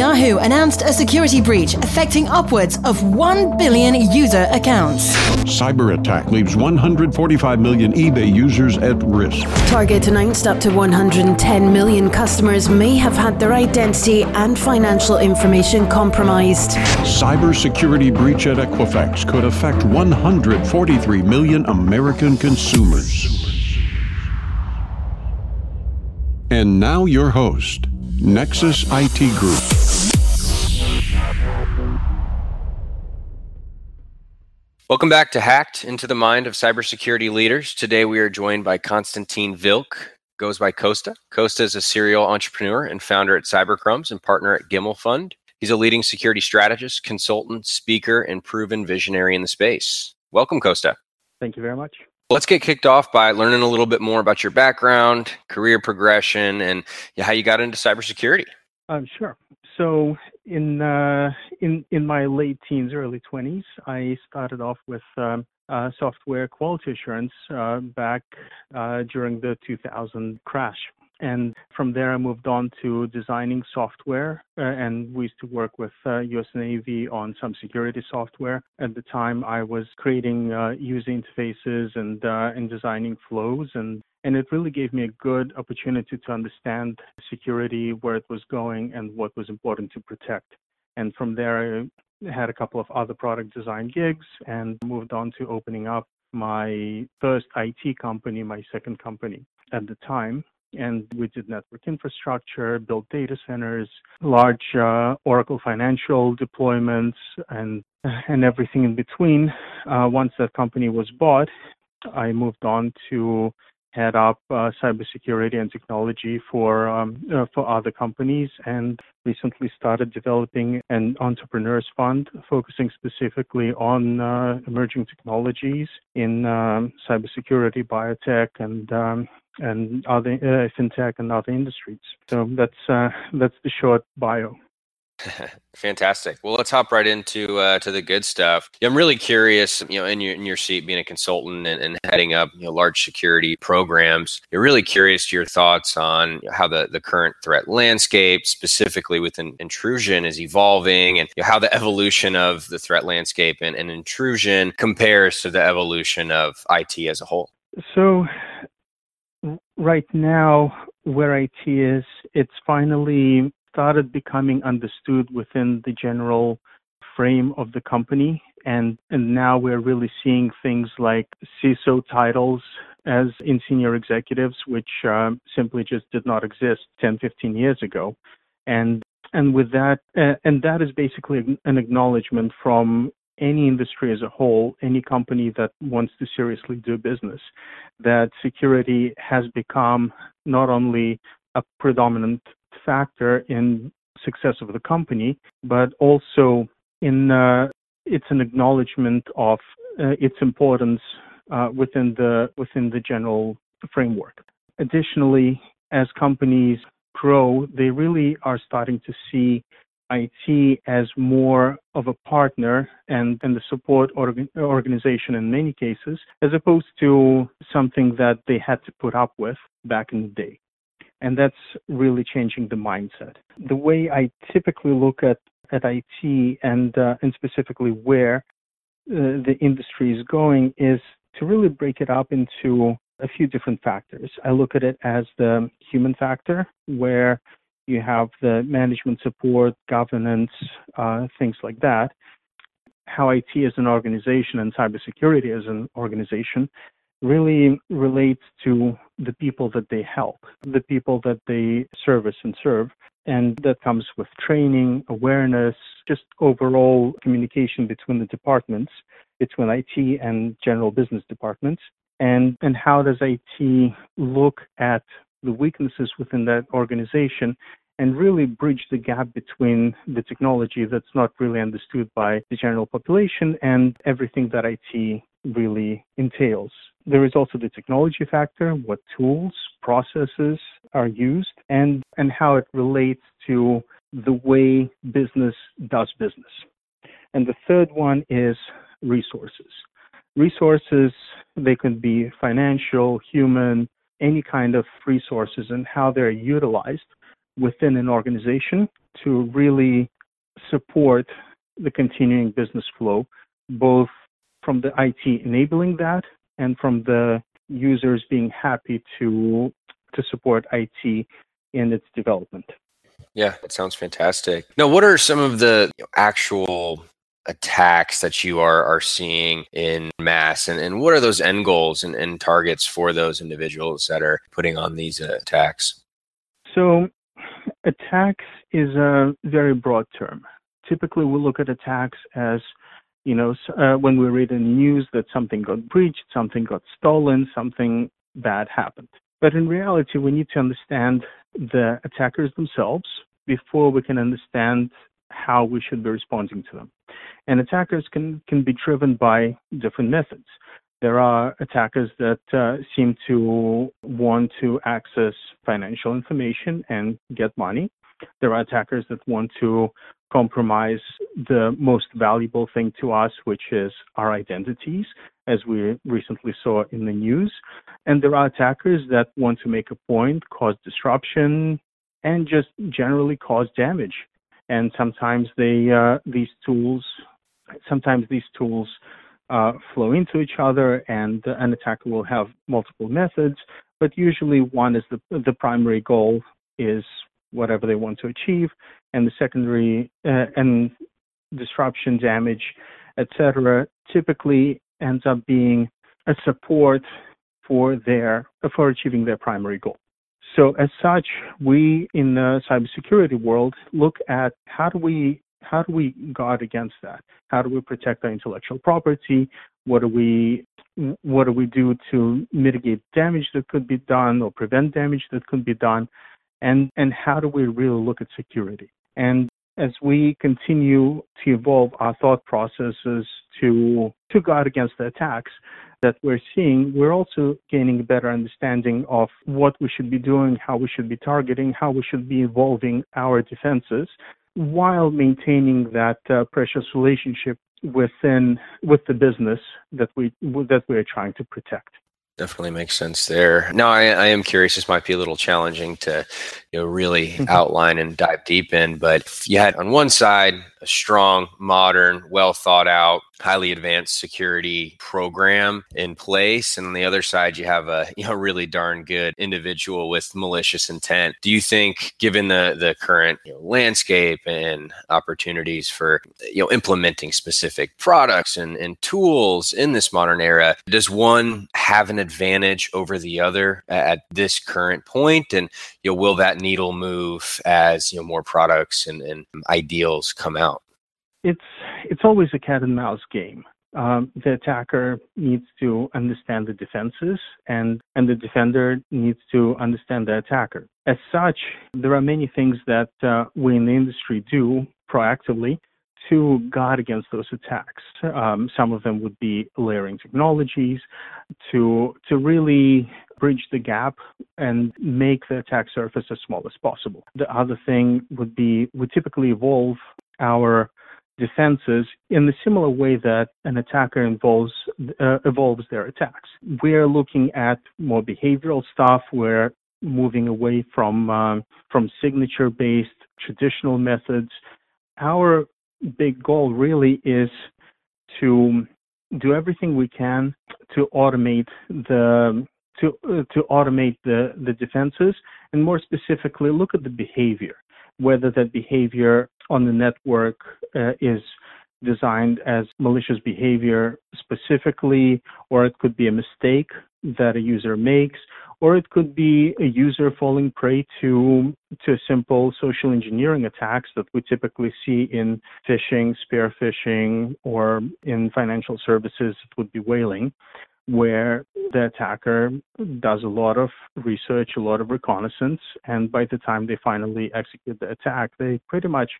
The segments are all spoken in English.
Yahoo announced a security breach affecting upwards of 1 billion user accounts. Cyber attack leaves 145 million eBay users at risk. Target announced up to 110 million customers may have had their identity and financial information compromised. Cyber security breach at Equifax could affect 143 million American consumers. And now your host, Nexus IT Group. Welcome back to Hacked into the Mind of Cybersecurity Leaders. Today we are joined by Konstantin Vilk, goes by Kosta. Kosta is a serial entrepreneur and founder at Cybercrumbs and partner at Gimel Fund. He's a leading security strategist, consultant, speaker, and proven visionary in the space. Welcome, Kosta. Thank you very much. Let's get kicked off by learning a little bit more about your background, career progression, and how you got into cybersecurity. Um, sure. So in uh, in in my late teens, early twenties, I started off with uh, software quality assurance uh, back uh, during the 2000 crash. And from there, I moved on to designing software, uh, and we used to work with uh, U.S. Navy on some security software. At the time, I was creating uh, user interfaces and uh, and designing flows, and and it really gave me a good opportunity to understand security, where it was going, and what was important to protect. And from there, I had a couple of other product design gigs, and moved on to opening up my first IT company, my second company at the time and we did network infrastructure, built data centers, large uh, Oracle financial deployments, and and everything in between. Uh, once that company was bought, I moved on to head up uh, cybersecurity and technology for um, uh, for other companies, and recently started developing an entrepreneurs fund focusing specifically on uh, emerging technologies in um, cybersecurity, biotech, and um, and other uh, fintech and other industries. So that's uh, that's the short bio. Fantastic. Well, let's hop right into uh, to the good stuff. I'm really curious, you know, in your in your seat being a consultant and, and heading up you know, large security programs. You're really curious to your thoughts on how the, the current threat landscape, specifically within intrusion, is evolving, and you know, how the evolution of the threat landscape and, and intrusion compares to the evolution of IT as a whole. So right now where IT is, it's finally started becoming understood within the general frame of the company. And, and now we're really seeing things like CISO titles as in senior executives, which uh, simply just did not exist 10, 15 years ago. And and with that, uh, and that is basically an acknowledgement from any industry as a whole, any company that wants to seriously do business, that security has become not only a predominant factor in success of the company, but also in uh, it's an acknowledgement of uh, its importance uh, within the within the general framework. Additionally, as companies grow, they really are starting to see IT as more of a partner and, and the support organ, organization in many cases, as opposed to something that they had to put up with back in the day. And that's really changing the mindset. The way I typically look at, at IT and, uh, and specifically where uh, the industry is going is to really break it up into a few different factors. I look at it as the human factor, where you have the management support, governance, uh, things like that. How IT as an organization and cybersecurity as an organization really relates to the people that they help, the people that they service and serve. And that comes with training, awareness, just overall communication between the departments, between IT and general business departments. And, and how does IT look at the weaknesses within that organization and really bridge the gap between the technology that's not really understood by the general population and everything that IT really entails. There is also the technology factor, what tools, processes are used, and, and how it relates to the way business does business. And the third one is resources. Resources, they could be financial, human, any kind of resources and how they're utilized within an organization to really support the continuing business flow, both from the IT enabling that and from the users being happy to to support IT in its development. Yeah, that sounds fantastic. Now, what are some of the actual attacks that you are are seeing in mass and, and what are those end goals and, and targets for those individuals that are putting on these uh, attacks so attacks is a very broad term typically we look at attacks as you know uh, when we read in the news that something got breached something got stolen something bad happened but in reality we need to understand the attackers themselves before we can understand how we should be responding to them. And attackers can, can be driven by different methods. There are attackers that uh, seem to want to access financial information and get money. There are attackers that want to compromise the most valuable thing to us, which is our identities, as we recently saw in the news. And there are attackers that want to make a point, cause disruption, and just generally cause damage and sometimes they uh, these tools sometimes these tools uh, flow into each other, and uh, an attacker will have multiple methods, but usually one is the the primary goal is whatever they want to achieve, and the secondary uh, and disruption, damage, etc., typically ends up being a support for their for achieving their primary goal. So as such, we in the cybersecurity world look at how do we how do we guard against that? How do we protect our intellectual property? What do we what do we do to mitigate damage that could be done or prevent damage that could be done? And and how do we really look at security? And as we continue to evolve our thought processes to to guard against the attacks, that we're seeing, we're also gaining a better understanding of what we should be doing, how we should be targeting, how we should be evolving our defenses while maintaining that uh, precious relationship within with the business that we that we are trying to protect definitely makes sense there. Now, I, I, am curious. This might be a little challenging to, you know, really outline and dive deep in. But you had on one side a strong, modern, well thought out, highly advanced security program in place, and on the other side you have a you know really darn good individual with malicious intent. Do you think, given the the current you know, landscape and opportunities for you know implementing specific products and, and tools in this modern era, does one have an advantage over the other at this current point? And you know, will that needle move as you know more products and, and ideals come out? It's it's always a cat and mouse game. Um, the attacker needs to understand the defenses, and and the defender needs to understand the attacker. As such, there are many things that uh, we in the industry do proactively to guard against those attacks. Um, some of them would be layering technologies to to really bridge the gap and make the attack surface as small as possible. The other thing would be we typically evolve our defenses in the similar way that an attacker involves uh, evolves their attacks. We're looking at more behavioral stuff. We're moving away from um, from signature based traditional methods. Our big goal really is to do everything we can to automate the to uh, to automate the the defenses and more specifically look at the behavior whether that behavior on the network uh, is designed as malicious behavior specifically or it could be a mistake that a user makes or it could be a user falling prey to to simple social engineering attacks that we typically see in phishing, spear phishing, or in financial services it would be whaling, where the attacker does a lot of research, a lot of reconnaissance, and by the time they finally execute the attack, they pretty much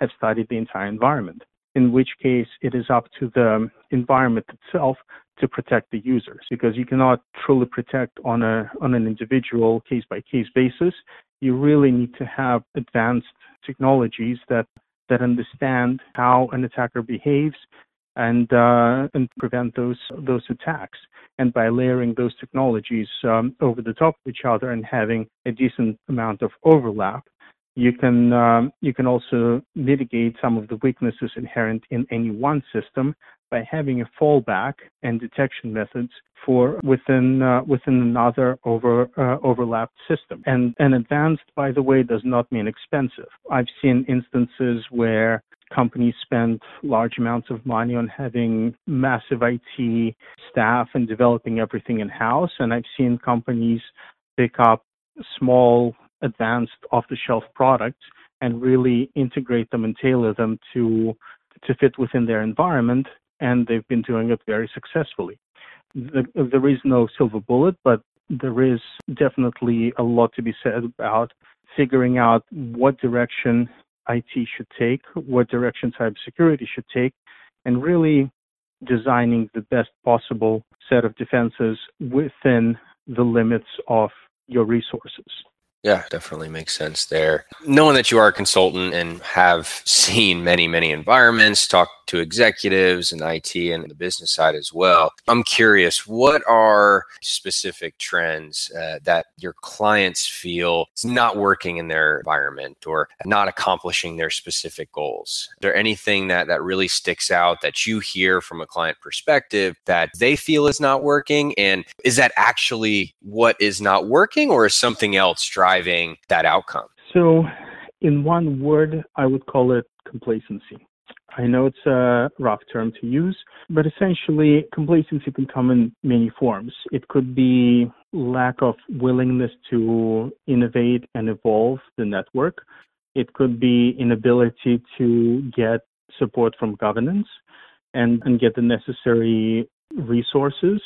have studied the entire environment in which case it is up to the environment itself to protect the users because you cannot truly protect on a on an individual case by case basis. You really need to have advanced technologies that that understand how an attacker behaves and uh, and prevent those those attacks and by layering those technologies um, over the top of each other and having a decent amount of overlap You can um, you can also mitigate some of the weaknesses inherent in any one system by having a fallback and detection methods for within uh, within another over uh, overlapped system. And and advanced, by the way, does not mean expensive. I've seen instances where companies spend large amounts of money on having massive IT staff and developing everything in house, and I've seen companies pick up small, advanced, off-the-shelf products and really integrate them and tailor them to to fit within their environment and they've been doing it very successfully. The, there is no silver bullet, but there is definitely a lot to be said about figuring out what direction IT should take, what direction cybersecurity should take, and really designing the best possible set of defenses within the limits of your resources. Yeah, definitely makes sense there. Knowing that you are a consultant and have seen many, many environments, talked to executives and IT and the business side as well, I'm curious what are specific trends uh, that your clients feel is not working in their environment or not accomplishing their specific goals? Is there anything that, that really sticks out that you hear from a client perspective that they feel is not working? And is that actually what is not working or is something else driving? driving that outcome? So, in one word, I would call it complacency. I know it's a rough term to use, but essentially, complacency can come in many forms. It could be lack of willingness to innovate and evolve the network. It could be inability to get support from governance and, and get the necessary resources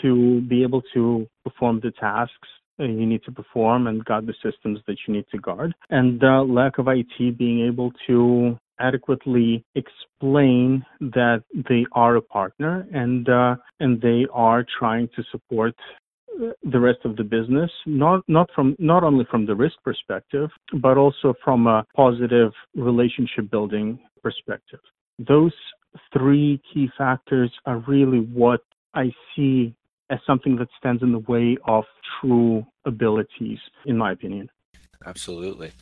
to be able to perform the tasks you need to perform and guard the systems that you need to guard. And the lack of IT being able to adequately explain that they are a partner and uh, and they are trying to support the rest of the business not not from not only from the risk perspective but also from a positive relationship building perspective those three key factors are really what i see as something that stands in the way of true abilities, in my opinion. Absolutely.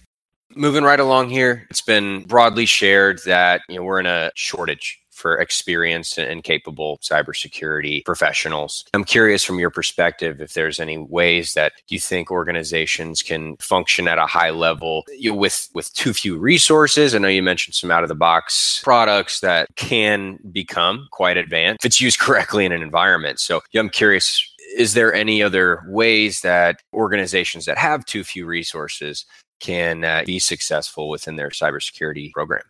Moving right along here, it's been broadly shared that you know we're in a shortage for experienced and capable cybersecurity professionals. I'm curious from your perspective if there's any ways that you think organizations can function at a high level you know, with with too few resources. I know you mentioned some out of the box products that can become quite advanced if it's used correctly in an environment. So yeah, I'm curious is there any other ways that organizations that have too few resources can uh, be successful within their cybersecurity program?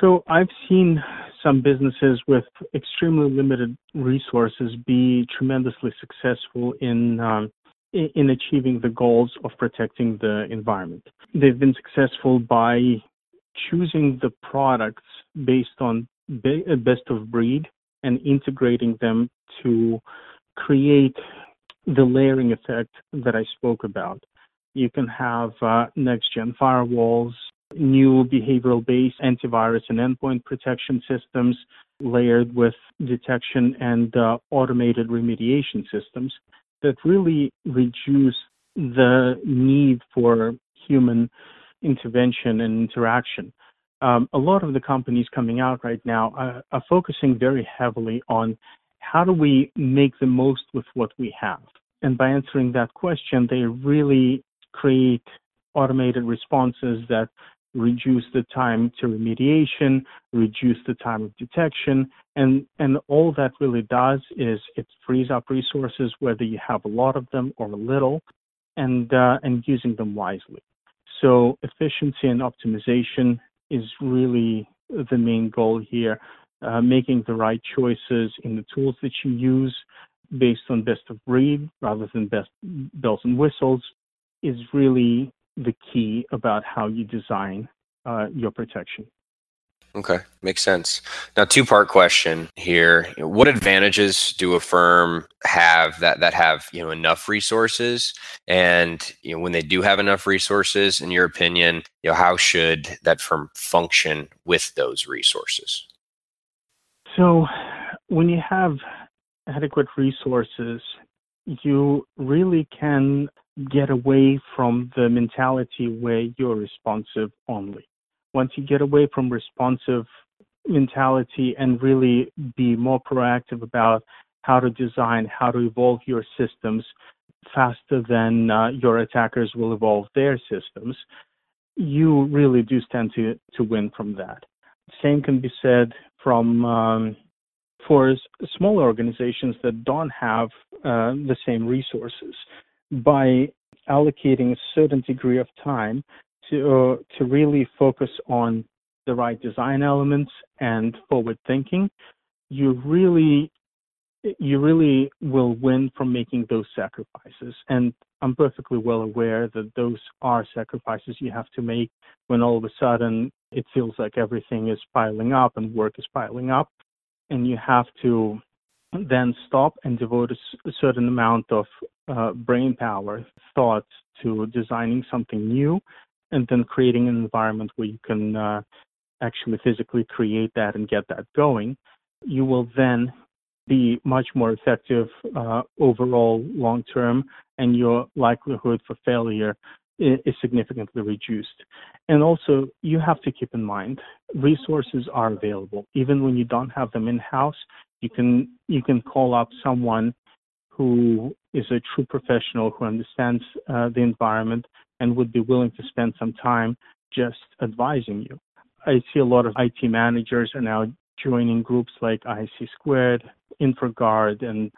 So I've seen some businesses with extremely limited resources be tremendously successful in um, in achieving the goals of protecting the environment. They've been successful by choosing the products based on best of breed and integrating them to create the layering effect that I spoke about. You can have uh, next gen firewalls, new behavioral based antivirus and endpoint protection systems layered with detection and uh, automated remediation systems that really reduce the need for human intervention and interaction. Um, a lot of the companies coming out right now are, are focusing very heavily on how do we make the most with what we have? And by answering that question, they really create automated responses that reduce the time to remediation, reduce the time of detection, and, and all that really does is it frees up resources, whether you have a lot of them or a little, and, uh, and using them wisely. So efficiency and optimization is really the main goal here, uh, making the right choices in the tools that you use based on best of breed rather than best bells and whistles is really the key about how you design uh, your protection. Okay, makes sense. Now, two part question here: What advantages do a firm have that that have you know enough resources? And you know, when they do have enough resources, in your opinion, you know, how should that firm function with those resources? So, when you have adequate resources, you really can get away from the mentality where you're responsive only. Once you get away from responsive mentality and really be more proactive about how to design, how to evolve your systems faster than uh, your attackers will evolve their systems, you really do stand to, to win from that. Same can be said from um, for smaller organizations that don't have uh, the same resources. By allocating a certain degree of time to uh, to really focus on the right design elements and forward thinking, you really you really will win from making those sacrifices. And I'm perfectly well aware that those are sacrifices you have to make when all of a sudden it feels like everything is piling up and work is piling up. And you have to then stop and devote a, certain amount of uh, brain power, thought to designing something new, and then creating an environment where you can uh, actually physically create that and get that going. You will then be much more effective uh, overall long term, and your likelihood for failure is significantly reduced. And also, you have to keep in mind resources are available. Even when you don't have them in house, you can you can call up someone who is a true professional who understands uh, the environment and would be willing to spend some time just advising you. I see a lot of IT managers are now joining groups like ISC Squared, InfraGard and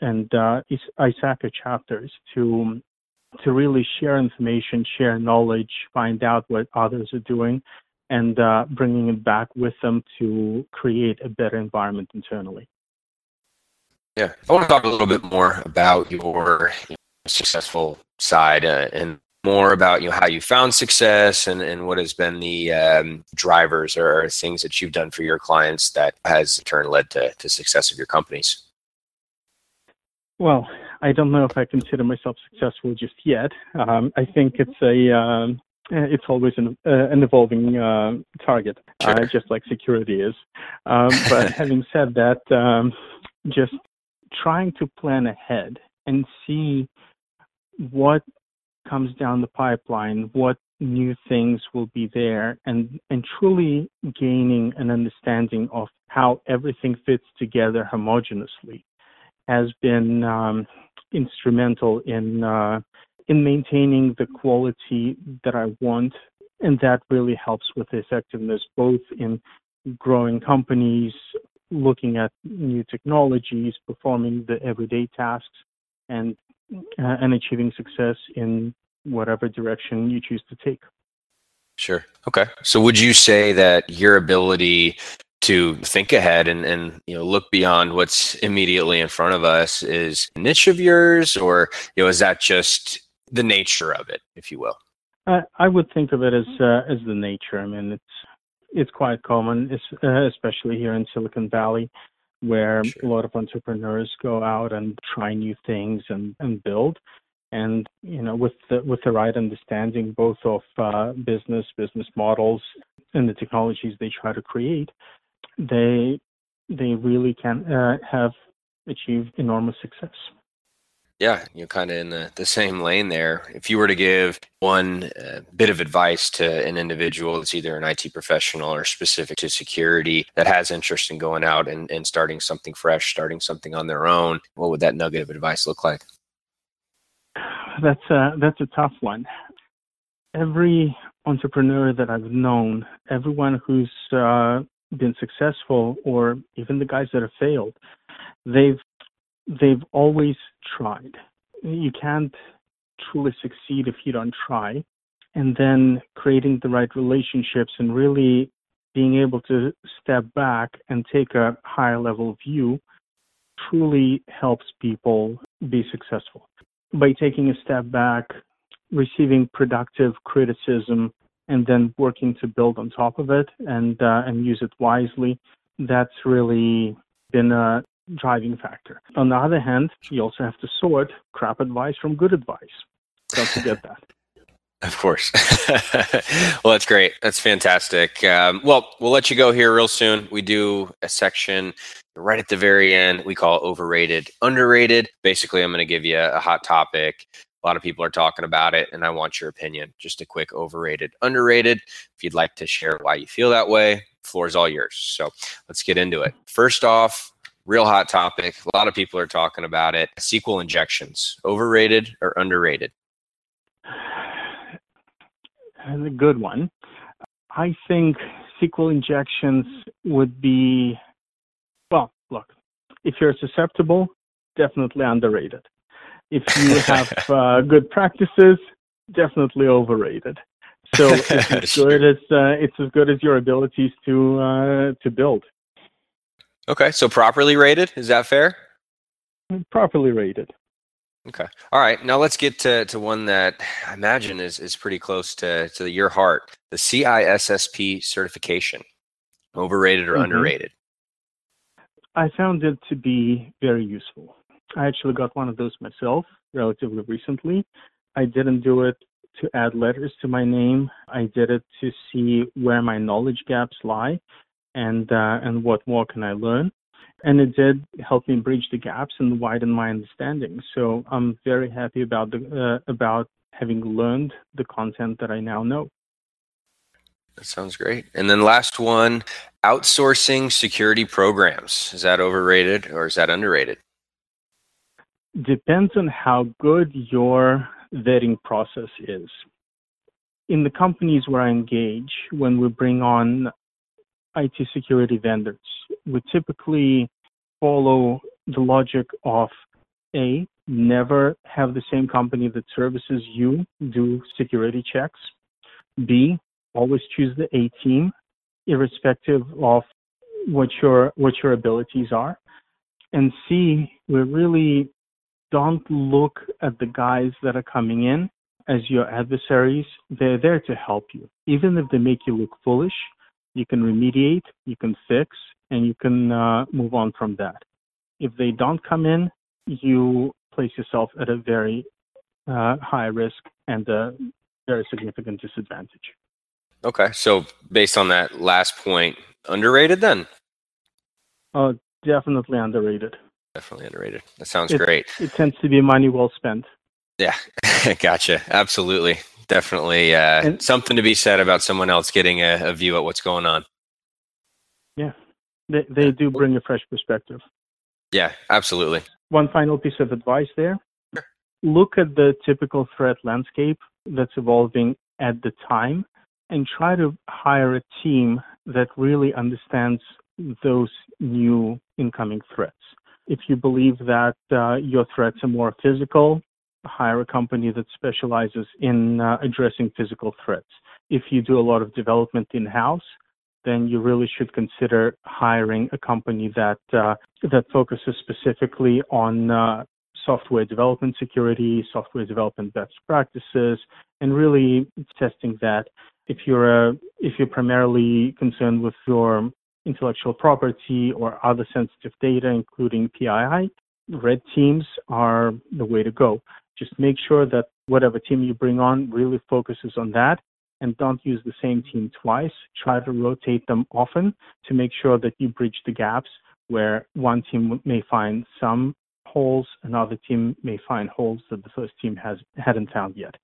and uh, ISACA chapters to to really share information, share knowledge, find out what others are doing, and uh, bringing it back with them to create a better environment internally. Yeah, I want to talk a little bit more about your successful side uh, and more about you know how you found success and, and what has been the um, drivers or things that you've done for your clients that has in turn led to, to success of your companies. Well i don't know if i consider myself successful just yet. Um, i think it's a um, it's always an, uh, an evolving uh, target uh, just like security is. Um, but having said that um, just trying to plan ahead and see what comes down the pipeline, what new things will be there, and, and truly gaining an understanding of how everything fits together homogeneously has been um, instrumental in uh, in maintaining the quality that I want, and that really helps with effectiveness both in growing companies, looking at new technologies, performing the everyday tasks, and uh, and achieving success in whatever direction you choose to take. Sure. Okay. So would you say that your ability to think ahead and, and you know look beyond what's immediately in front of us is a niche of yours or you know is that just the nature of it if you will uh, i would think of it as uh, as the nature i mean it's it's quite common uh, especially here in silicon valley where sure. a lot of entrepreneurs go out and try new things and, and build. And you know, with the with the right understanding both of uh, business, business models, and the technologies they try to create, they they really can uh, have achieved enormous success. Yeah, you're kind of in the, the same lane there. If you were to give one uh, bit of advice to an individual that's either an IT professional or specific to security that has interest in going out and, and starting something fresh, starting something on their own, what would that nugget of advice look like? That's a, that's a tough one. Every entrepreneur that I've known, everyone who's uh, been successful, or even the guys that have failed, they've they've always tried. You can't truly succeed if you don't try. And then creating the right relationships and really being able to step back and take a higher level view truly helps people be successful. By taking a step back, receiving productive criticism, and then working to build on top of it and uh, and use it wisely, that's really been a driving factor. On the other hand, you also have to sort crap advice from good advice. Don't forget that. Of course. well, that's great. That's fantastic. Um, well, we'll let you go here real soon. We do a section right at the very end. We call overrated, underrated. Basically, I'm going to give you a hot topic A lot of people are talking about it, and I want your opinion. Just a quick overrated, underrated. If you'd like to share why you feel that way, floor is all yours. So let's get into it. First off, real hot topic. A lot of people are talking about it. SQL injections, overrated or underrated? a good one. I think SQL injections would be, well, look, if you're susceptible, definitely underrated. If you have uh, good practices, definitely overrated. So it's as good as uh, it's as good as your abilities to uh, to build. Okay, so properly rated is that fair? Properly rated. Okay. All right. Now let's get to, to one that I imagine is, is pretty close to, to your heart the CISSP certification. Overrated or mm-hmm. underrated? I found it to be very useful. I actually got one of those myself relatively recently. I didn't do it to add letters to my name. I did it to see where my knowledge gaps lie and uh, and what more can I learn. And it did help me bridge the gaps and widen my understanding. So I'm very happy about the uh, about having learned the content that I now know. That sounds great. And then last one, outsourcing security programs. Is that overrated or is that underrated? Depends on how good your vetting process is. In the companies where I engage, when we bring on IT security vendors, we typically follow the logic of A, never have the same company that services you do security checks. B, always choose the A team, irrespective of what your what your abilities are. And C, we really don't look at the guys that are coming in as your adversaries. They're there to help you. Even if they make you look foolish, you can remediate, you can fix, and you can uh, move on from that. If they don't come in, you place yourself at a very uh, high risk and a very significant disadvantage. Okay, so based on that last point, underrated then? Oh, definitely underrated. Definitely underrated. That sounds it, great. It tends to be money well spent. Yeah, gotcha. Absolutely. Definitely uh, and, something to be said about someone else getting a, a, view at what's going on. Yeah, they, they do bring a fresh perspective. Yeah, absolutely. One final piece of advice there look at the typical threat landscape that's evolving at the time and try to hire a team that really understands those new incoming threats. If you believe that uh, your threats are more physical, hire a company that specializes in uh, addressing physical threats. If you do a lot of development in house, then you really should consider hiring a company that uh, that focuses specifically on uh, software development security, software development best practices, and really testing that. If you're a, if you're primarily concerned with your intellectual property or other sensitive data, including PII, red teams are the way to go. Just make sure that whatever team you bring on really focuses on that and don't use the same team twice. Try to rotate them often to make sure that you bridge the gaps where one team may find some holes, another team may find holes that the first team has hadn't found yet.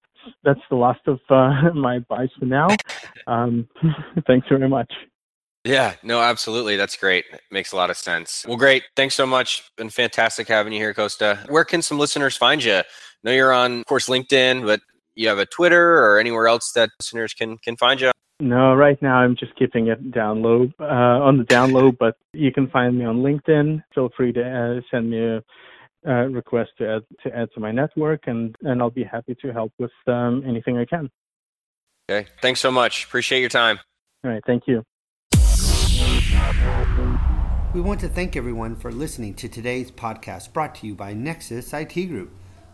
That's the last of uh, my advice for now. Um, thanks very much. Yeah, no, absolutely. That's great. It Makes a lot of sense. Well, great. Thanks so much. Been fantastic having you here, Kosta. Where can some listeners find you? I know you're on, of course, LinkedIn, but you have a Twitter or anywhere else that listeners can can find you? No, right now I'm just keeping it down low uh, on the down low, but you can find me on LinkedIn. Feel free to uh, send me a, a, request to add to add to my network, and and I'll be happy to help with um, anything I can. Okay, thanks so much. Appreciate your time. All right, thank you. We want to thank everyone for listening to today's podcast brought to you by Nexus IT Group.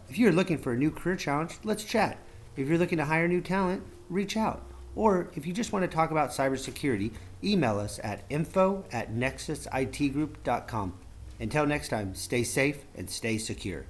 If you're looking for a new career challenge, let's chat. If you're looking to hire new talent, reach out. Or if you just want to talk about cybersecurity, email us at info at nexusitgroup.com. Until next time, stay safe and stay secure.